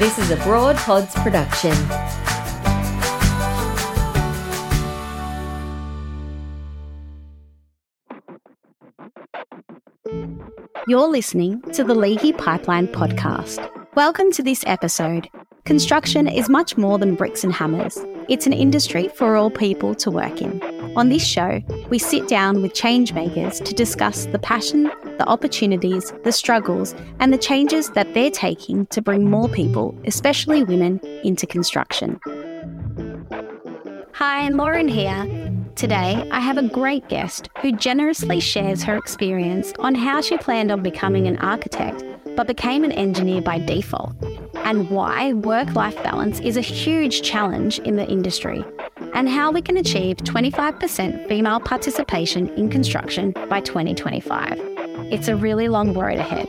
This is a Broad Pods production. You're listening to the Leaky Pipeline podcast. Welcome to this episode. Construction is much more than bricks and hammers. It's an industry for all people to work in. On this show, we sit down with change makers to discuss the passion, the opportunities, the struggles, and the changes that they're taking to bring more people, especially women, into construction. Hi, Lauren here. Today, I have a great guest who generously shares her experience on how she planned on becoming an architect but became an engineer by default, and why work life balance is a huge challenge in the industry, and how we can achieve 25% female participation in construction by 2025. It's a really long road ahead.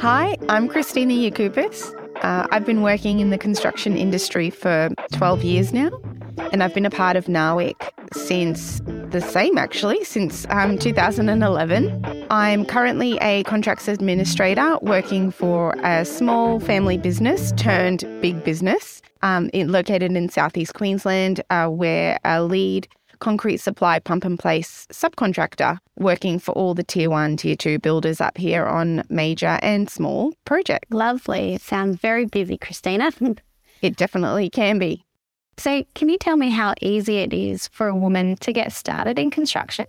Hi, I'm Christina Yiakkoupis. Uh, I've been working in the construction industry for 12 years now, and I've been a part of NAWIC since the same actually, since um, 2011. I'm currently a contracts administrator working for a small family business turned big business um, located in southeast Queensland, uh, where a lead concrete supply pump and place subcontractor working for all the tier one, tier two builders up here on major and small projects. Lovely. It sounds very busy, Christina. it definitely can be. So, can you tell me how easy it is for a woman to get started in construction?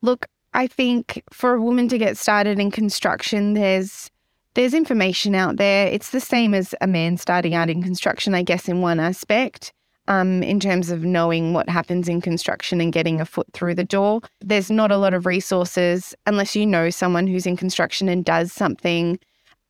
Look, I think for a woman to get started in construction, there's there's information out there. It's the same as a man starting out in construction, I guess, in one aspect. Um, in terms of knowing what happens in construction and getting a foot through the door. There's not a lot of resources unless you know someone who's in construction and does something,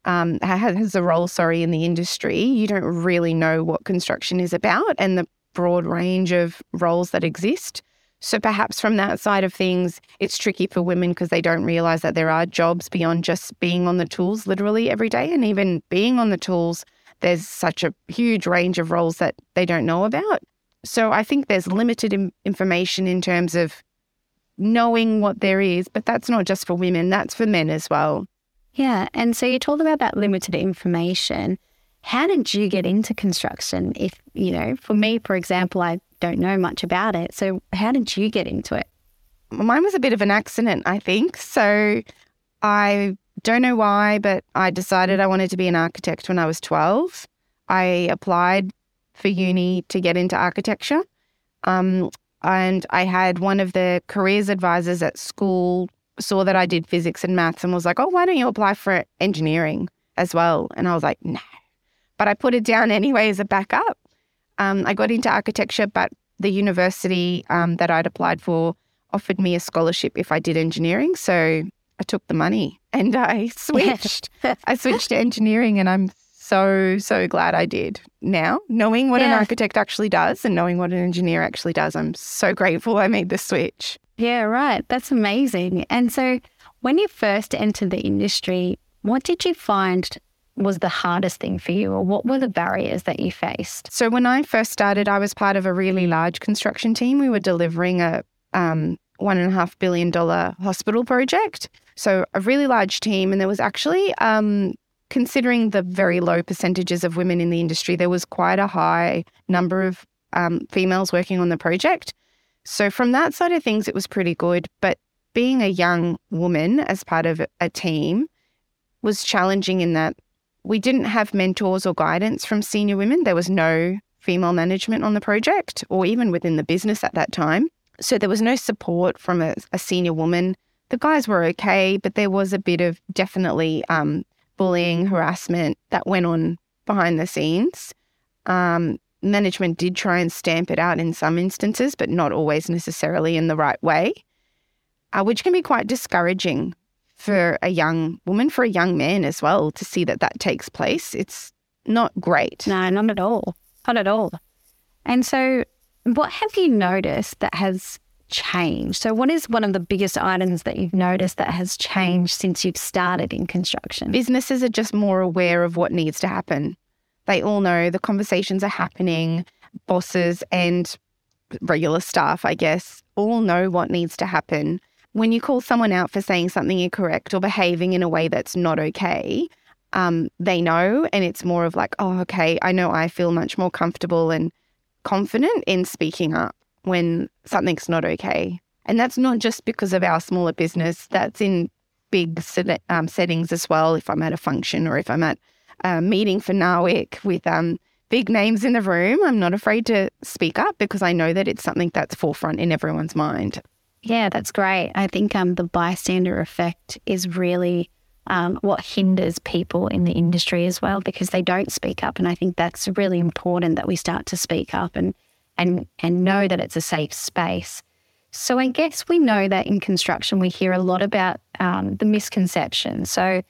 um, has a role, sorry, in the industry. You don't really know what construction is about and the broad range of roles that exist. So perhaps from that side of things, it's tricky for women because they don't realize that there are jobs beyond just being on the tools literally every day. And even being on the tools, there's such a huge range of roles that they don't know about. So I think there's limited Im- information in terms of knowing what there is, but that's not just for women, that's for men as well. Yeah. And so you talk about that limited information. How did you get into construction? If, you know, for me, for example, I don't know much about it. So how did you get into it? Mine was a bit of an accident, I think. So I don't know why, but I decided I wanted to be an architect when I was 12. I applied for uni to get into architecture. Um, and I had one of the careers advisors at school saw that I did physics and maths and was like, oh, why don't you apply for engineering as well? And I was like, no. But I put it down anyway as a backup. Um, I got into architecture, but the university um, that I'd applied for offered me a scholarship if I did engineering. So I took the money and I switched. I switched to engineering and I'm so, so glad I did. Now, knowing what yeah. an architect actually does and knowing what an engineer actually does, I'm so grateful I made the switch. Yeah, right. That's amazing. And so, when you first entered the industry, what did you find was the hardest thing for you, or what were the barriers that you faced? So, when I first started, I was part of a really large construction team. We were delivering a um, one and a half billion dollar hospital project. So a really large team, and there was actually, um, considering the very low percentages of women in the industry, there was quite a high number of um, females working on the project. So from that side of things, it was pretty good. But being a young woman as part of a team was challenging in that we didn't have mentors or guidance from senior women. There was no female management on the project or even within the business at that time. So there was no support from a, a senior woman the guys were okay, but there was a bit of definitely um, bullying, harassment that went on behind the scenes. Um, management did try and stamp it out in some instances, but not always necessarily in the right way, uh, which can be quite discouraging for a young woman, for a young man as well, to see that that takes place. It's not great. No, not at all. Not at all. And so, what have you noticed that has changed? So, what is one of the biggest items that you've noticed that has changed since you've started in construction? Businesses are just more aware of what needs to happen. They all know the conversations are happening. Bosses and regular staff, I guess, all know what needs to happen. When you call someone out for saying something incorrect or behaving in a way that's not okay, um, they know. And it's more of like, oh, okay, I know I feel much more comfortable and confident in speaking up when something's not okay. And that's not just because of our smaller business, that's in big set, um, settings as well. If I'm at a function or if I'm at a meeting for NAWIC with um, big names in the room, I'm not afraid to speak up because I know that it's something that's forefront in everyone's mind. Yeah, that's great. I think um, the bystander effect is really um, what hinders people in the industry as well because they don't speak up. And I think that's really important that we start to speak up and and and know that it's a safe space. So I guess we know that in construction we hear a lot about um, the misconception. So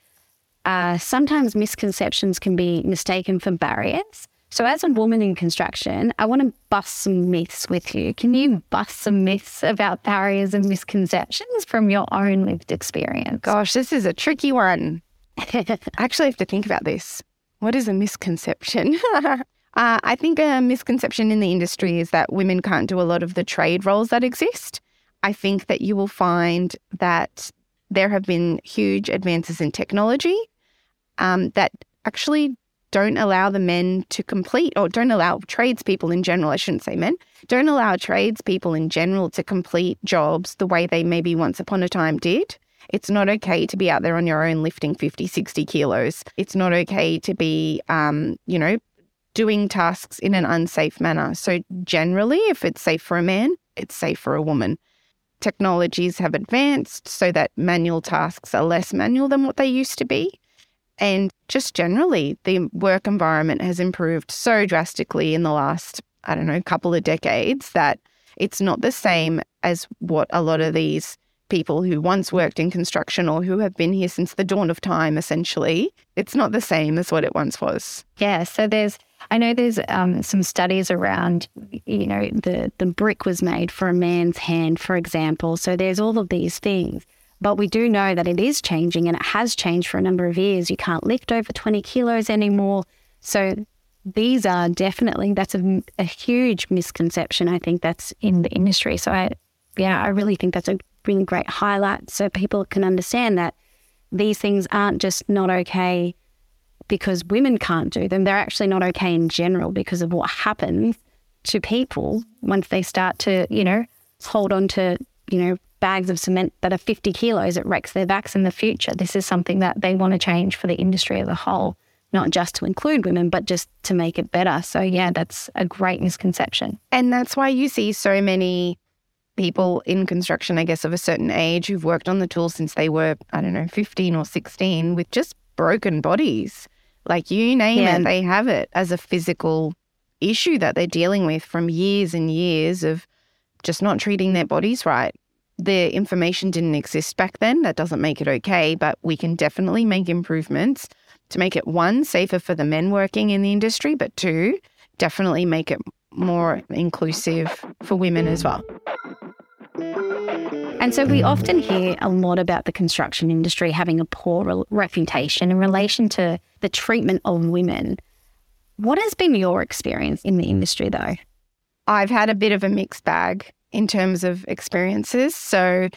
uh, sometimes misconceptions can be mistaken for barriers. So as a woman in construction, I want to bust some myths with you. Can you bust some myths about barriers and misconceptions from your own lived experience? Gosh, this is a tricky one. I actually have to think about this. What is a misconception? Uh, I think a misconception in the industry is that women can't do a lot of the trade roles that exist. I think that you will find that there have been huge advances in technology um, that actually don't allow the men to complete, or don't allow tradespeople in general, I shouldn't say men, don't allow tradespeople in general to complete jobs the way they maybe once upon a time did. It's not okay to be out there on your own lifting 50, 60 kilos. It's not okay to be, um, you know, doing tasks in an unsafe manner. So, generally, if it's safe for a man, it's safe for a woman. Technologies have advanced so that manual tasks are less manual than what they used to be. And just generally, the work environment has improved so drastically in the last, I don't know, couple of decades that it's not the same as what a lot of these people who once worked in construction or who have been here since the dawn of time, essentially, it's not the same as what it once was. Yeah. So there's I know there's um, some studies around, you know, the, the brick was made for a man's hand, for example. So there's all of these things. But we do know that it is changing and it has changed for a number of years. You can't lift over 20 kilos anymore. So these are definitely, that's a, a huge misconception, I think, that's in the industry. So I, yeah, I really think that's a really great highlight so people can understand that these things aren't just not okay because women can't do them. They're actually not okay in general because of what happens to people once they start to, you know, hold on to, you know, bags of cement that are 50 kilos. It wrecks their backs in the future. This is something that they want to change for the industry as a whole, not just to include women, but just to make it better. So, yeah, that's a great misconception. And that's why you see so many people in construction, I guess, of a certain age who've worked on the tool since they were, I don't know, 15 or 16 with just broken bodies. Like you name yeah. it, they have it as a physical issue that they're dealing with from years and years of just not treating their bodies right. The information didn't exist back then. That doesn't make it okay, but we can definitely make improvements to make it one, safer for the men working in the industry, but two, definitely make it more inclusive for women as well. And so we often hear a lot about the construction industry having a poor re- reputation in relation to the treatment of women. What has been your experience in the industry, though? I've had a bit of a mixed bag in terms of experiences. So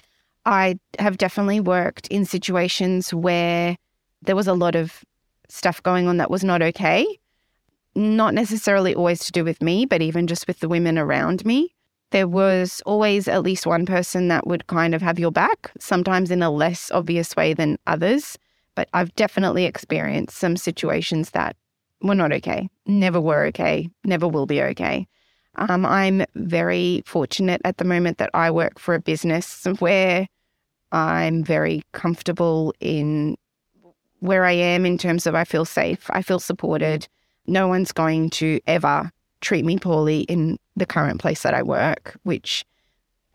I have definitely worked in situations where there was a lot of stuff going on that was not okay. Not necessarily always to do with me, but even just with the women around me there was always at least one person that would kind of have your back, sometimes in a less obvious way than others. But I've definitely experienced some situations that were not okay, never were okay, never will be okay. Um, I'm very fortunate at the moment that I work for a business where I'm very comfortable in where I am in terms of I feel safe, I feel supported. No one's going to ever treat me poorly in the current place that I work, which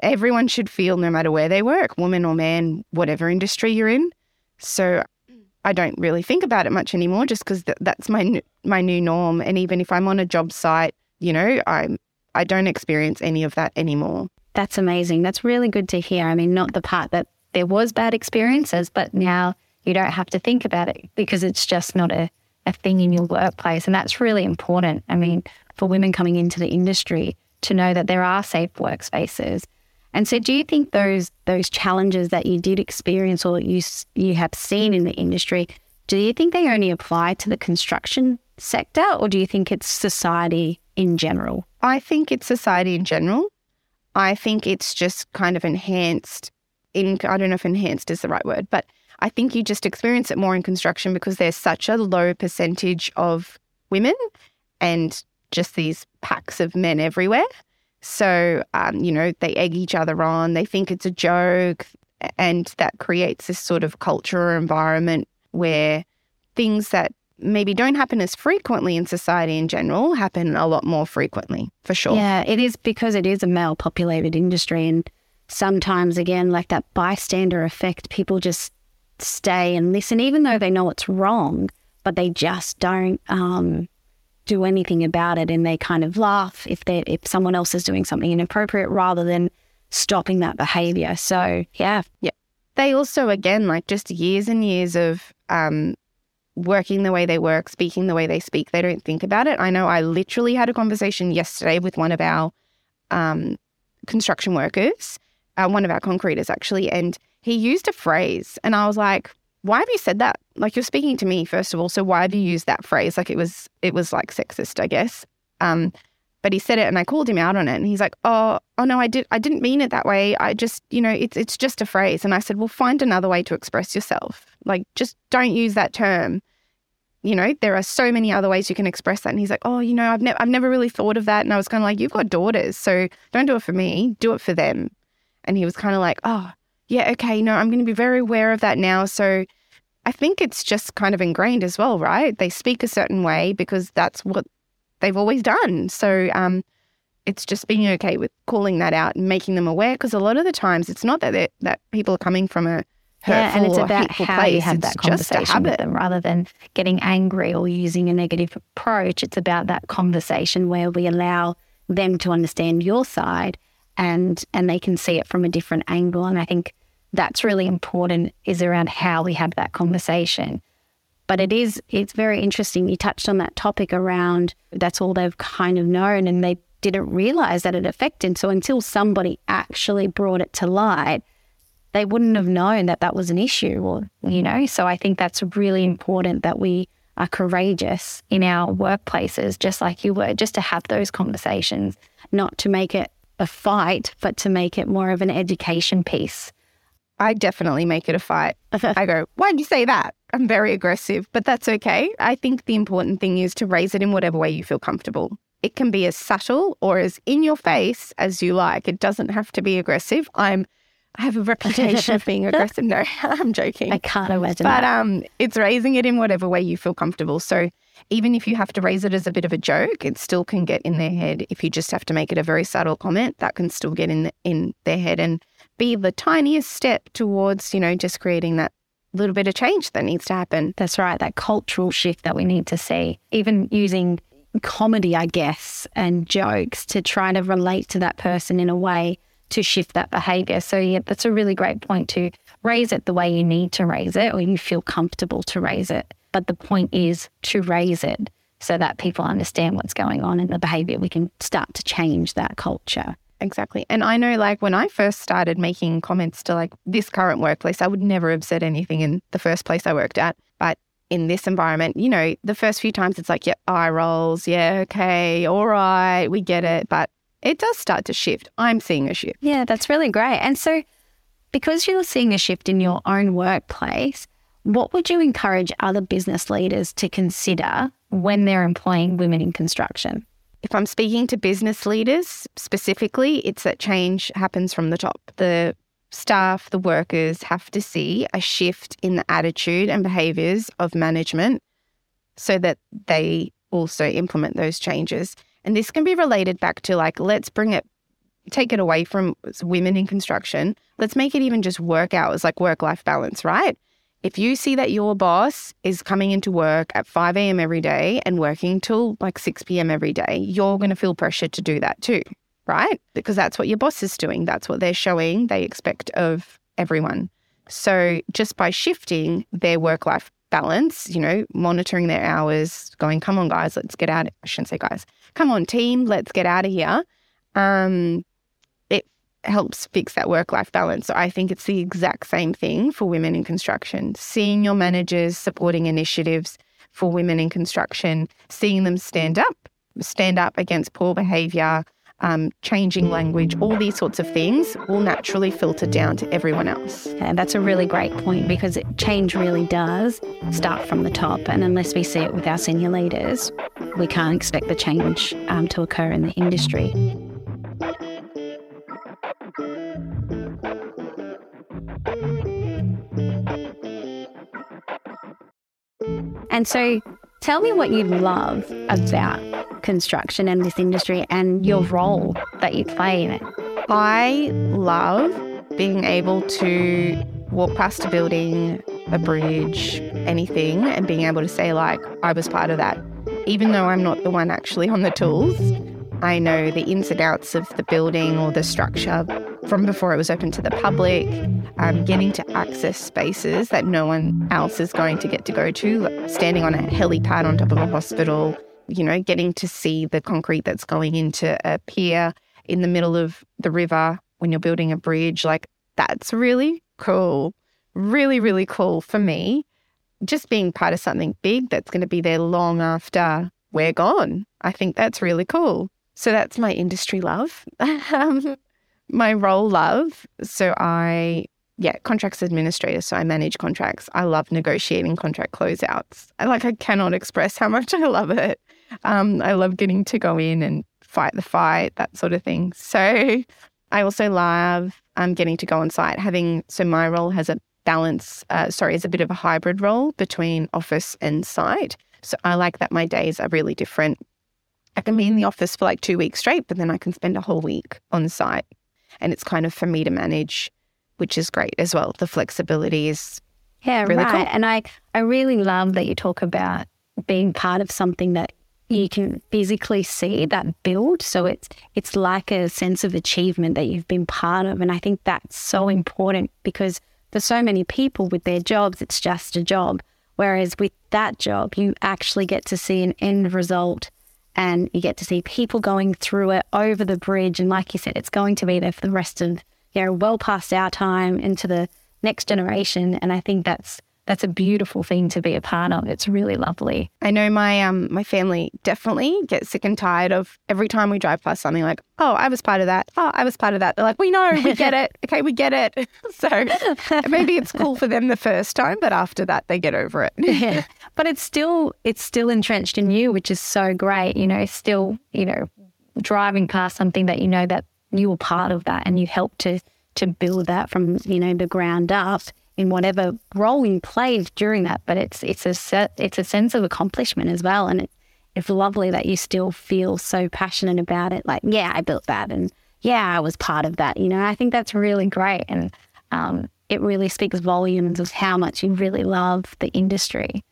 everyone should feel no matter where they work, woman or man, whatever industry you're in. So I don't really think about it much anymore just because th- that's my my new norm. And even if I'm on a job site, you know, I I don't experience any of that anymore. That's amazing. That's really good to hear. I mean, not the part that there was bad experiences, but now you don't have to think about it because it's just not a, a thing in your workplace. And that's really important. I mean, for women coming into the industry to know that there are safe workspaces. And so, do you think those those challenges that you did experience or you you have seen in the industry Do you think they only apply to the construction sector or do you think it's society in general? I think it's society in general. I think it's just kind of enhanced in I don't know if enhanced is the right word, but I think you just experience it more in construction because there's such a low percentage of women and just these packs of men everywhere. So, um, you know, they egg each other on, they think it's a joke, and that creates this sort of culture or environment where things that maybe don't happen as frequently in society in general happen a lot more frequently, for sure. Yeah, it is because it is a male populated industry. And sometimes, again, like that bystander effect, people just stay and listen, even though they know it's wrong, but they just don't um, do anything about it. And they kind of laugh if they if someone else is doing something inappropriate rather than stopping that behavior. So, yeah. Yeah. They also, again, like just years and years of um, working the way they work, speaking the way they speak. They don't think about it. I know I literally had a conversation yesterday with one of our um, construction workers, uh, one of our concreters actually, and he used a phrase. And I was like, why have you said that? Like you're speaking to me, first of all. So why have you used that phrase? Like it was, it was like sexist, I guess. Um, but he said it and I called him out on it and he's like, "Oh, oh no, I did I didn't mean it that way. I just, you know, it's it's just a phrase." And I said, "Well, find another way to express yourself. Like just don't use that term." You know, there are so many other ways you can express that. And he's like, "Oh, you know, I've never I've never really thought of that." And I was kind of like, "You've got daughters, so don't do it for me, do it for them." And he was kind of like, "Oh, yeah, okay, no, I'm going to be very aware of that now." So I think it's just kind of ingrained as well, right? They speak a certain way because that's what they've always done. So um, it's just being okay with calling that out and making them aware because a lot of the times it's not that that people are coming from a yeah, and it's about how place. you have it's that conversation with them rather than getting angry or using a negative approach. It's about that conversation where we allow them to understand your side and and they can see it from a different angle. And I think that's really important is around how we have that conversation. But it is, it's very interesting. You touched on that topic around that's all they've kind of known and they didn't realize that it affected. So until somebody actually brought it to light, they wouldn't have known that that was an issue or, mm-hmm. you know. So I think that's really important that we are courageous in our workplaces, just like you were, just to have those conversations, not to make it a fight, but to make it more of an education piece. I definitely make it a fight. I go, why'd you say that? I'm very aggressive, but that's okay. I think the important thing is to raise it in whatever way you feel comfortable. It can be as subtle or as in your face as you like. It doesn't have to be aggressive. I'm I have a reputation of being aggressive. No, I'm joking. I can't imagine but, that. um, it's raising it in whatever way you feel comfortable. So even if you have to raise it as a bit of a joke, it still can get in their head. If you just have to make it a very subtle comment, that can still get in the, in their head and be the tiniest step towards, you know, just creating that little bit of change that needs to happen. That's right. That cultural shift that we need to see. Even using comedy, I guess, and jokes to try to relate to that person in a way to shift that behavior. So, yeah, that's a really great point to raise it the way you need to raise it or you feel comfortable to raise it. But the point is to raise it so that people understand what's going on in the behavior. We can start to change that culture. Exactly. And I know, like, when I first started making comments to like this current workplace, I would never have said anything in the first place I worked at. But in this environment, you know, the first few times it's like, yeah, eye rolls. Yeah, okay, all right, we get it. But it does start to shift. I'm seeing a shift. Yeah, that's really great. And so, because you're seeing a shift in your own workplace, what would you encourage other business leaders to consider when they're employing women in construction? If I'm speaking to business leaders specifically, it's that change happens from the top. The staff, the workers have to see a shift in the attitude and behaviors of management so that they also implement those changes. And this can be related back to like, let's bring it, take it away from women in construction. Let's make it even just work hours, like work life balance, right? If you see that your boss is coming into work at 5 a.m. every day and working till like 6 p.m. every day, you're going to feel pressure to do that too, right? Because that's what your boss is doing. That's what they're showing they expect of everyone. So just by shifting their work life balance, you know, monitoring their hours, going, come on, guys, let's get out. I shouldn't say guys, come on, team, let's get out of here. Um, helps fix that work life balance. So I think it's the exact same thing for women in construction. Seeing your managers supporting initiatives for women in construction, seeing them stand up, stand up against poor behaviour, um, changing language, all these sorts of things will naturally filter down to everyone else. And that's a really great point because change really does start from the top. And unless we see it with our senior leaders, we can't expect the change um, to occur in the industry. And so tell me what you love about construction and this industry and your role that you play in it. I love being able to walk past a building, a bridge, anything, and being able to say, like, I was part of that. Even though I'm not the one actually on the tools, I know the ins and outs of the building or the structure from before it was open to the public, um, getting to access spaces that no one else is going to get to go to, standing on a helipad on top of a hospital, you know, getting to see the concrete that's going into a pier in the middle of the river when you're building a bridge. Like, that's really cool. Really, really cool for me. Just being part of something big that's going to be there long after we're gone. I think that's really cool. So that's my industry love. my role love. So I, yeah, contracts administrator. So I manage contracts. I love negotiating contract closeouts. I like, I cannot express how much I love it. Um, I love getting to go in and fight the fight, that sort of thing. So I also love um, getting to go on site, having, so my role has a balance, uh, sorry, is a bit of a hybrid role between office and site. So I like that my days are really different. I can be in the office for like two weeks straight, but then I can spend a whole week on site and it's kind of for me to manage, which is great as well. The flexibility is yeah, really right. cool. And I, I really love that you talk about being part of something that you can physically see that build. So it's it's like a sense of achievement that you've been part of. And I think that's so important because for so many people with their jobs, it's just a job. Whereas with that job, you actually get to see an end result and you get to see people going through it over the bridge. And like you said, it's going to be there for the rest of, you know, well past our time into the next generation. And I think that's that's a beautiful thing to be a part of. It's really lovely. I know my um my family definitely gets sick and tired of every time we drive past something like, oh, I was part of that. Oh, I was part of that. They're like, we know, we get it. Okay, we get it. So maybe it's cool for them the first time, but after that they get over it. yeah. But it's still it's still entrenched in you, which is so great. You know, still, you know, driving past something that you know that you were part of that and you helped to to build that from, you know, the ground up in whatever role you played during that. But it's it's a it's a sense of accomplishment as well, and it, it's lovely that you still feel so passionate about it. Like, yeah, I built that, and yeah, I was part of that. You know, I think that's really great, and um, it really speaks volumes of how much you really love the industry.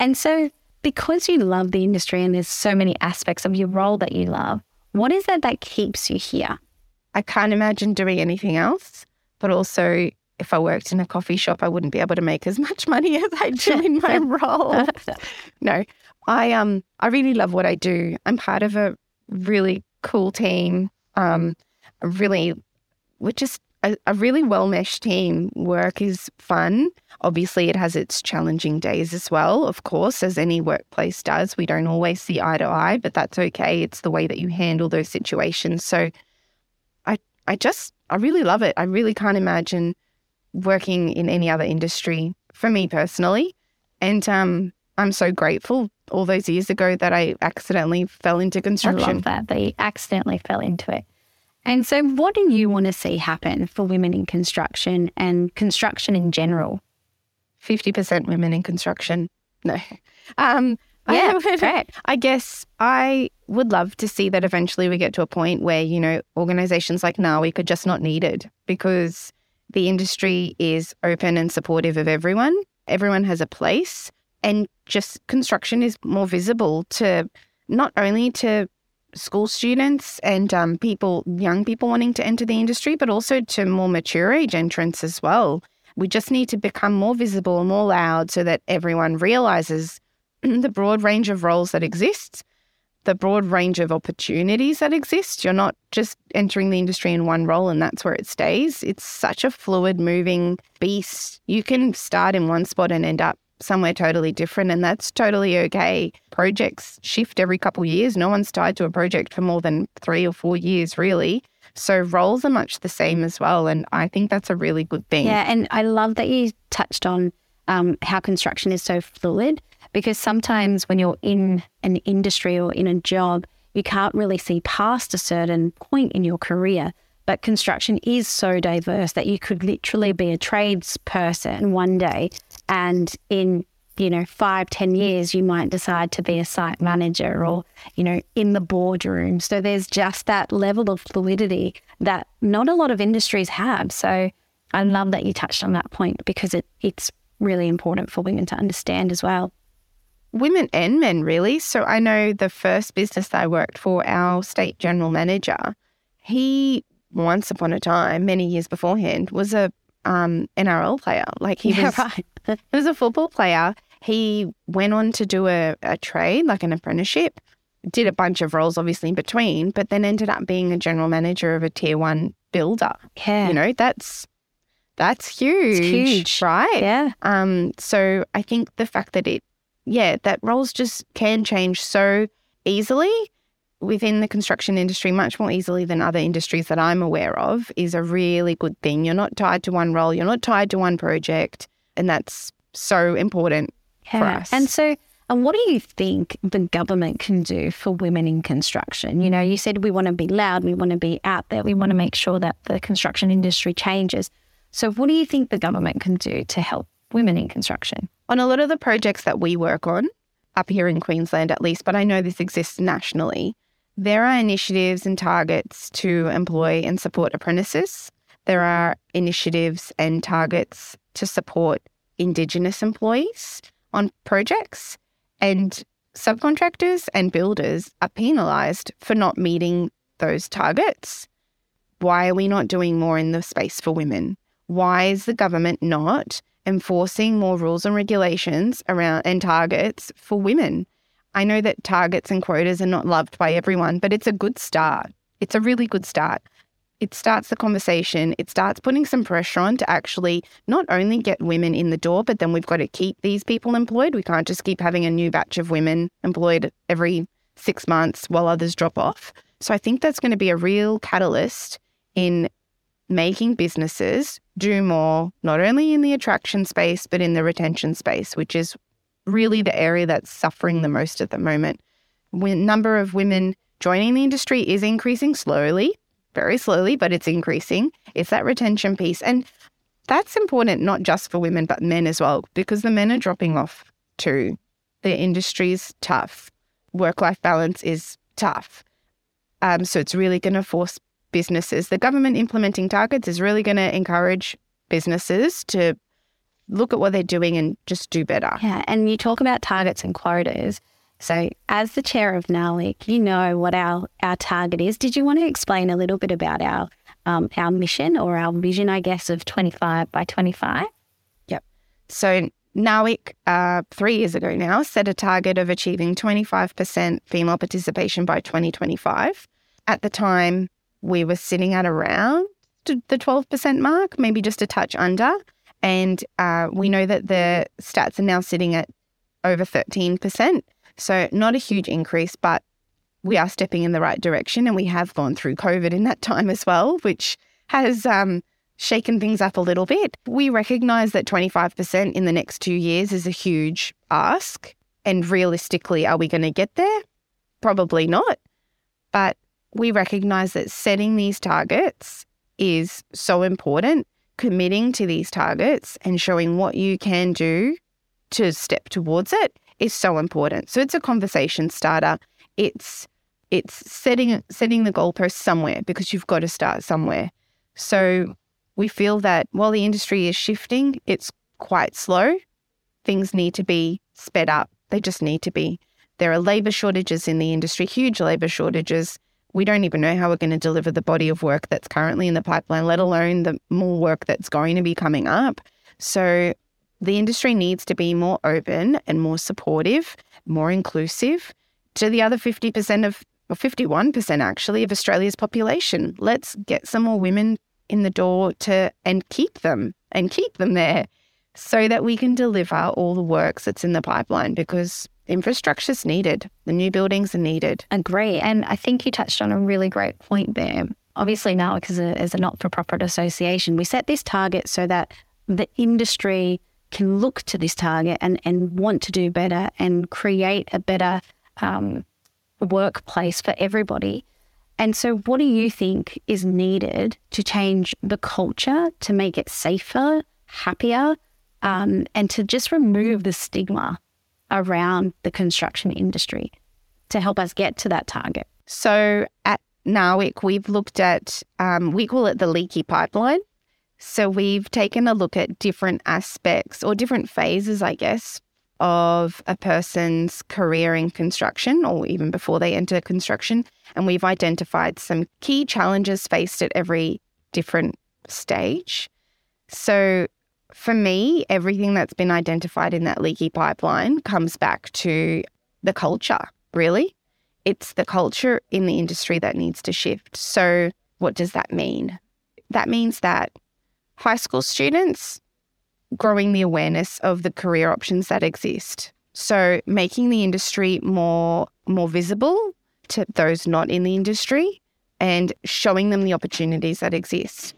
And so, because you love the industry, and there's so many aspects of your role that you love, what is it that keeps you here? I can't imagine doing anything else, but also if I worked in a coffee shop, I wouldn't be able to make as much money as I do in my role. no, I um I really love what I do. I'm part of a really cool team. Um, really, we're just a, a really well meshed team. Work is fun. Obviously, it has its challenging days as well. Of course, as any workplace does, we don't always see eye to eye, but that's okay. It's the way that you handle those situations. So, I I just I really love it. I really can't imagine working in any other industry for me personally. And um, I'm so grateful all those years ago that I accidentally fell into construction. I love that, that you accidentally fell into it. And so, what do you want to see happen for women in construction and construction in general? 50% women in construction. No. Um, yeah, I, would, I guess I would love to see that eventually we get to a point where, you know, organizations like NAWI could just not needed because the industry is open and supportive of everyone. Everyone has a place, and just construction is more visible to not only to school students and um, people, young people wanting to enter the industry, but also to more mature age entrants as well. We just need to become more visible, and more loud, so that everyone realizes the broad range of roles that exists, the broad range of opportunities that exist. You're not just entering the industry in one role and that's where it stays. It's such a fluid, moving beast. You can start in one spot and end up somewhere totally different, and that's totally okay. Projects shift every couple years. No one's tied to a project for more than three or four years, really. So roles are much the same as well. And I think that's a really good thing. Yeah. And I love that you touched on um, how construction is so fluid because sometimes when you're in an industry or in a job, you can't really see past a certain point in your career. But construction is so diverse that you could literally be a tradesperson one day and in you know, five, ten years, you might decide to be a site manager or, you know, in the boardroom. So there's just that level of fluidity that not a lot of industries have. So I love that you touched on that point because it, it's really important for women to understand as well women and men, really. So I know the first business that I worked for, our state general manager, he once upon a time, many years beforehand, was a um, NRL player. Like he yeah, was, right. he was a football player. He went on to do a, a trade, like an apprenticeship, did a bunch of roles, obviously in between, but then ended up being a general manager of a tier one builder. Yeah, you know that's that's huge, it's huge, right? Yeah. Um. So I think the fact that it yeah, that roles just can change so easily within the construction industry, much more easily than other industries that I'm aware of, is a really good thing. You're not tied to one role, you're not tied to one project. And that's so important yeah. for us. And so, and what do you think the government can do for women in construction? You know, you said we want to be loud, we want to be out there, we want to make sure that the construction industry changes. So, what do you think the government can do to help women in construction? On a lot of the projects that we work on, up here in Queensland at least, but I know this exists nationally, there are initiatives and targets to employ and support apprentices. There are initiatives and targets to support Indigenous employees on projects. And subcontractors and builders are penalised for not meeting those targets. Why are we not doing more in the space for women? Why is the government not enforcing more rules and regulations around and targets for women. I know that targets and quotas are not loved by everyone, but it's a good start. It's a really good start. It starts the conversation. It starts putting some pressure on to actually not only get women in the door, but then we've got to keep these people employed. We can't just keep having a new batch of women employed every six months while others drop off. So I think that's going to be a real catalyst in making businesses do more, not only in the attraction space, but in the retention space, which is really the area that's suffering the most at the moment. When number of women joining the industry is increasing slowly, very slowly, but it's increasing. It's that retention piece. And that's important not just for women, but men as well, because the men are dropping off too. The industry's tough. Work life balance is tough. Um, so it's really going to force businesses. The government implementing targets is really going to encourage businesses to look at what they're doing and just do better. Yeah, and you talk about targets and quotas. So, as the chair of NAWIC, you know what our, our target is. Did you want to explain a little bit about our um, our mission or our vision, I guess, of 25 by 25? Yep. So, NAWIC, uh, three years ago now, set a target of achieving 25% female participation by 2025. At the time, we were sitting at around the 12% mark, maybe just a touch under. And uh, we know that the stats are now sitting at over 13%. So, not a huge increase, but we are stepping in the right direction. And we have gone through COVID in that time as well, which has um, shaken things up a little bit. We recognize that 25% in the next two years is a huge ask. And realistically, are we going to get there? Probably not. But we recognize that setting these targets is so important. Committing to these targets and showing what you can do to step towards it is so important. So it's a conversation starter. It's it's setting setting the goalpost somewhere because you've got to start somewhere. So we feel that while the industry is shifting, it's quite slow. Things need to be sped up. They just need to be. There are labor shortages in the industry, huge labor shortages we don't even know how we're going to deliver the body of work that's currently in the pipeline, let alone the more work that's going to be coming up. So the industry needs to be more open and more supportive, more inclusive, to the other 50% of, or 51% actually, of Australia's population. Let's get some more women in the door to and keep them and keep them there so that we can deliver all the works that's in the pipeline because infrastructure is needed. The new buildings are needed. Agree. And I think you touched on a really great point there. Obviously, now, because as a not for profit association, we set this target so that the industry can look to this target and, and want to do better and create a better um, workplace for everybody. And so, what do you think is needed to change the culture to make it safer, happier, um, and to just remove the stigma around the construction industry to help us get to that target? So, at NAWIC, we've looked at, um, we call it the leaky pipeline. So, we've taken a look at different aspects or different phases, I guess, of a person's career in construction or even before they enter construction. And we've identified some key challenges faced at every different stage. So, for me, everything that's been identified in that leaky pipeline comes back to the culture, really. It's the culture in the industry that needs to shift. So, what does that mean? That means that high school students growing the awareness of the career options that exist. So making the industry more more visible to those not in the industry and showing them the opportunities that exist.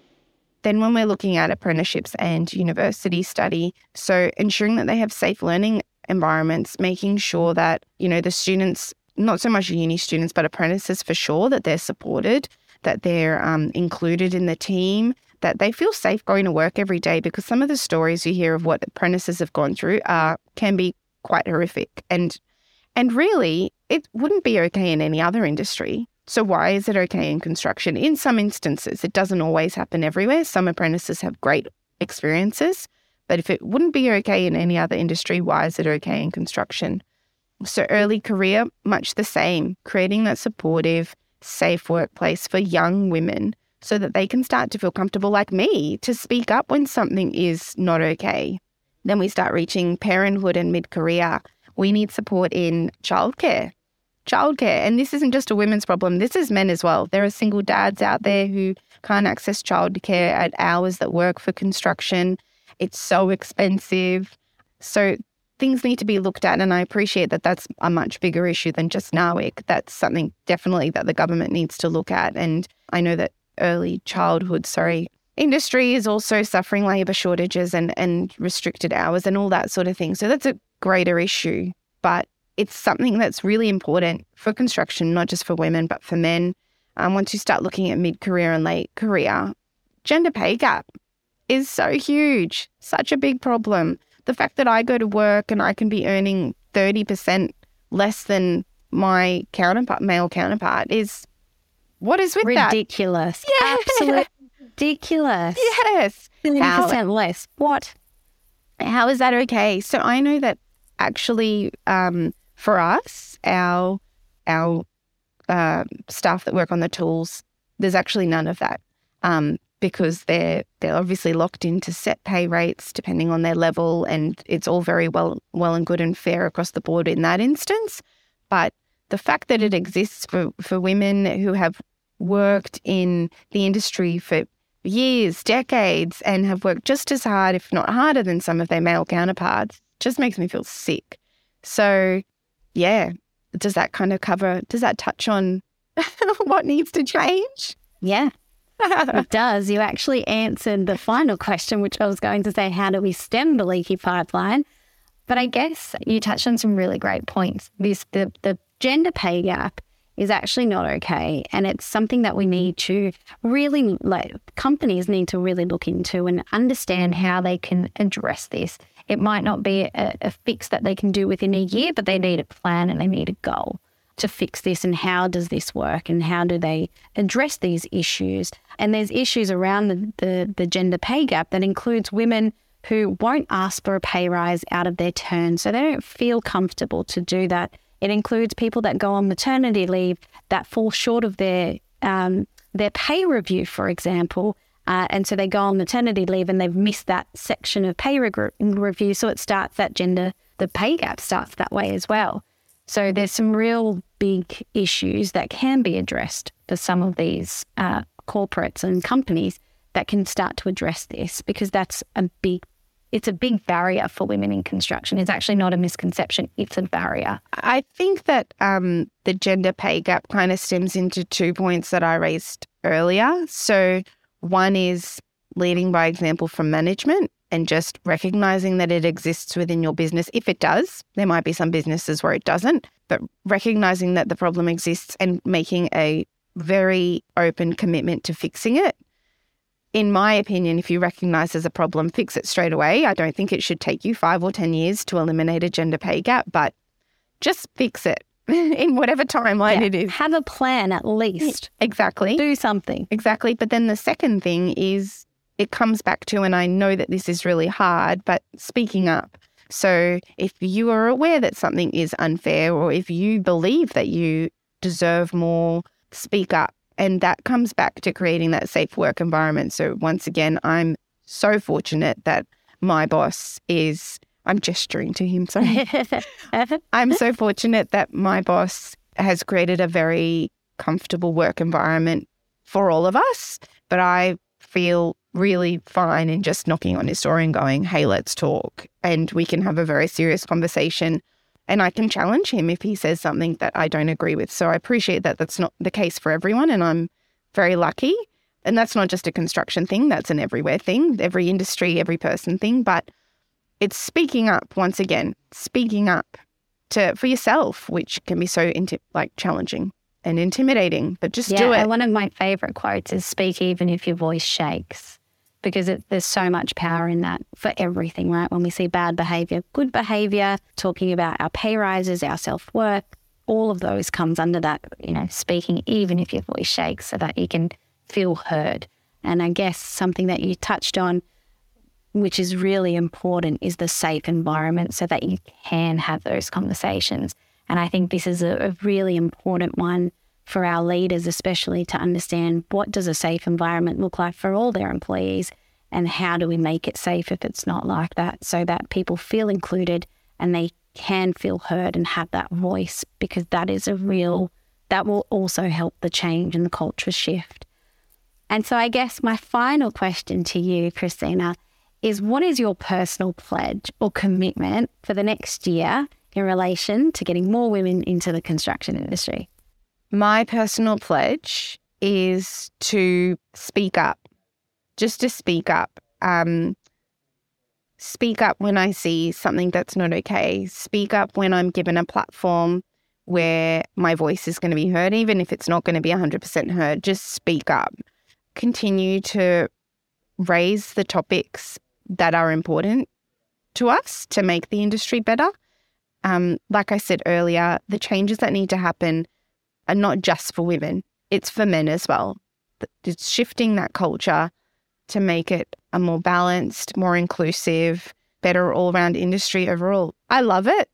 Then when we're looking at apprenticeships and university study, so ensuring that they have safe learning environments, making sure that, you know, the students, not so much uni students, but apprentices for sure, that they're supported, that they're um, included in the team, that they feel safe going to work every day because some of the stories you hear of what apprentices have gone through are can be quite horrific. And and really it wouldn't be okay in any other industry so why is it okay in construction in some instances it doesn't always happen everywhere some apprentices have great experiences but if it wouldn't be okay in any other industry why is it okay in construction so early career much the same creating that supportive safe workplace for young women so that they can start to feel comfortable, like me, to speak up when something is not okay. Then we start reaching parenthood and mid career. We need support in childcare. Childcare. And this isn't just a women's problem, this is men as well. There are single dads out there who can't access childcare at hours that work for construction. It's so expensive. So things need to be looked at. And I appreciate that that's a much bigger issue than just NAWIC. That's something definitely that the government needs to look at. And I know that early childhood, sorry, industry is also suffering labour shortages and, and restricted hours and all that sort of thing. So that's a greater issue. But it's something that's really important for construction, not just for women, but for men. Um, once you start looking at mid career and late career, gender pay gap is so huge, such a big problem. The fact that I go to work and I can be earning 30% less than my counterpart, male counterpart, is what is with ridiculous. that? Ridiculous. Absolutely ridiculous. Yes. 30% less. What? How is that okay? So I know that actually um, for us, our our uh, staff that work on the tools, there's actually none of that um, because they're they're obviously locked into set pay rates depending on their level, and it's all very well well and good and fair across the board in that instance. But the fact that it exists for, for women who have worked in the industry for years, decades, and have worked just as hard, if not harder, than some of their male counterparts just makes me feel sick. So, yeah, does that kind of cover, does that touch on what needs to change? Yeah, it does. You actually answered the final question, which I was going to say, how do we stem the leaky pipeline? But I guess you touched on some really great points. This the the gender pay gap is actually not okay. And it's something that we need to really, like, companies need to really look into and understand how they can address this. It might not be a, a fix that they can do within a year, but they need a plan and they need a goal to fix this. And how does this work? And how do they address these issues? And there's issues around the, the, the, gender pay gap that includes women who won't ask for a pay rise out of their turn. So they don't feel comfortable to do that. It includes people that go on maternity leave that fall short of their um, their pay review, for example. Uh, and so they go on maternity leave and they've missed that section of pay review. So it starts that gender, the pay gap starts that way as well. So there's some real big issues that can be addressed for some of these uh, corporates and companies that can start to address this because that's a big it's a big barrier for women in construction. It's actually not a misconception, it's a barrier. I think that um, the gender pay gap kind of stems into two points that I raised earlier. So, one is leading by example from management and just recognizing that it exists within your business. If it does, there might be some businesses where it doesn't, but recognizing that the problem exists and making a very open commitment to fixing it in my opinion, if you recognize there's a problem, fix it straight away. I don't think it should take you five or 10 years to eliminate a gender pay gap, but just fix it in whatever timeline yeah. it is. Have a plan at least. Exactly. Do something. Exactly. But then the second thing is it comes back to, and I know that this is really hard, but speaking up. So if you are aware that something is unfair or if you believe that you deserve more, speak up and that comes back to creating that safe work environment. So, once again, I'm so fortunate that my boss is, I'm gesturing to him. Sorry. I'm so fortunate that my boss has created a very comfortable work environment for all of us. But I feel really fine in just knocking on his door and going, hey, let's talk. And we can have a very serious conversation and I can challenge him if he says something that I don't agree with. So I appreciate that that's not the case for everyone, and I'm very lucky. And that's not just a construction thing, that's an everywhere thing, every industry, every person thing. But it's speaking up once again, speaking up to for yourself, which can be so inti- like challenging and intimidating, but just yeah, do it. One of my favorite quotes is speak even if your voice shakes because it, there's so much power in that for everything, right? When we see bad behavior, good behavior, talking about our pay rises, our self worth, all of those comes under that, you know, speaking even if your voice shakes so that you can feel heard. And I guess something that you touched on, which is really important, is the safe environment so that you can have those conversations. And I think this is a, a really important one for our leaders, especially to understand what does a safe environment look like for all their employees and how do we make it safe if it's not like that so that people feel included and they can feel heard and have that voice because that is a real that will also help the change and the culture shift. And so I guess my final question to you, Christina, is what is your personal pledge or commitment for the next year in relation to getting more women into the construction industry? My personal pledge is to speak up, just to speak up. Um, speak up when I see something that's not okay. Speak up when I'm given a platform where my voice is going to be heard, even if it's not going to be 100% heard. Just speak up. Continue to raise the topics that are important to us to make the industry better. Um, like I said earlier, the changes that need to happen are not just for women, it's for men as well. It's shifting that culture to make it a more balanced, more inclusive, better all round industry overall. I love it.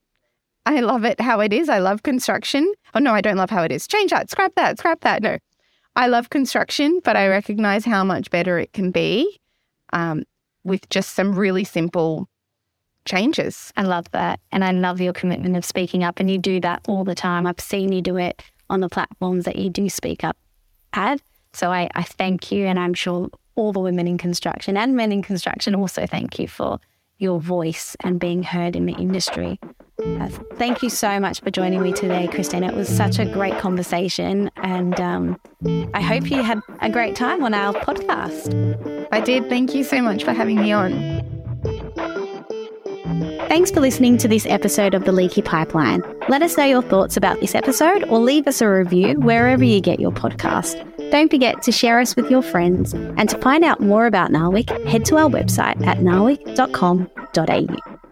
I love it how it is. I love construction. Oh, no, I don't love how it is. Change that, scrap that, scrap that. No, I love construction, but I recognize how much better it can be um, with just some really simple changes. I love that. And I love your commitment of speaking up. And you do that all the time. I've seen you do it on the platforms that you do speak up at. So I, I thank you, and I'm sure all the women in construction and men in construction also thank you for your voice and being heard in the industry. Thank you so much for joining me today, Christina. It was such a great conversation, and um, I hope you had a great time on our podcast. I did. Thank you so much for having me on. Thanks for listening to this episode of The Leaky Pipeline. Let us know your thoughts about this episode or leave us a review wherever you get your podcast. Don't forget to share us with your friends. And to find out more about NAWIC, head to our website at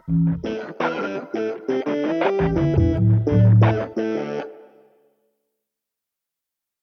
Thank you.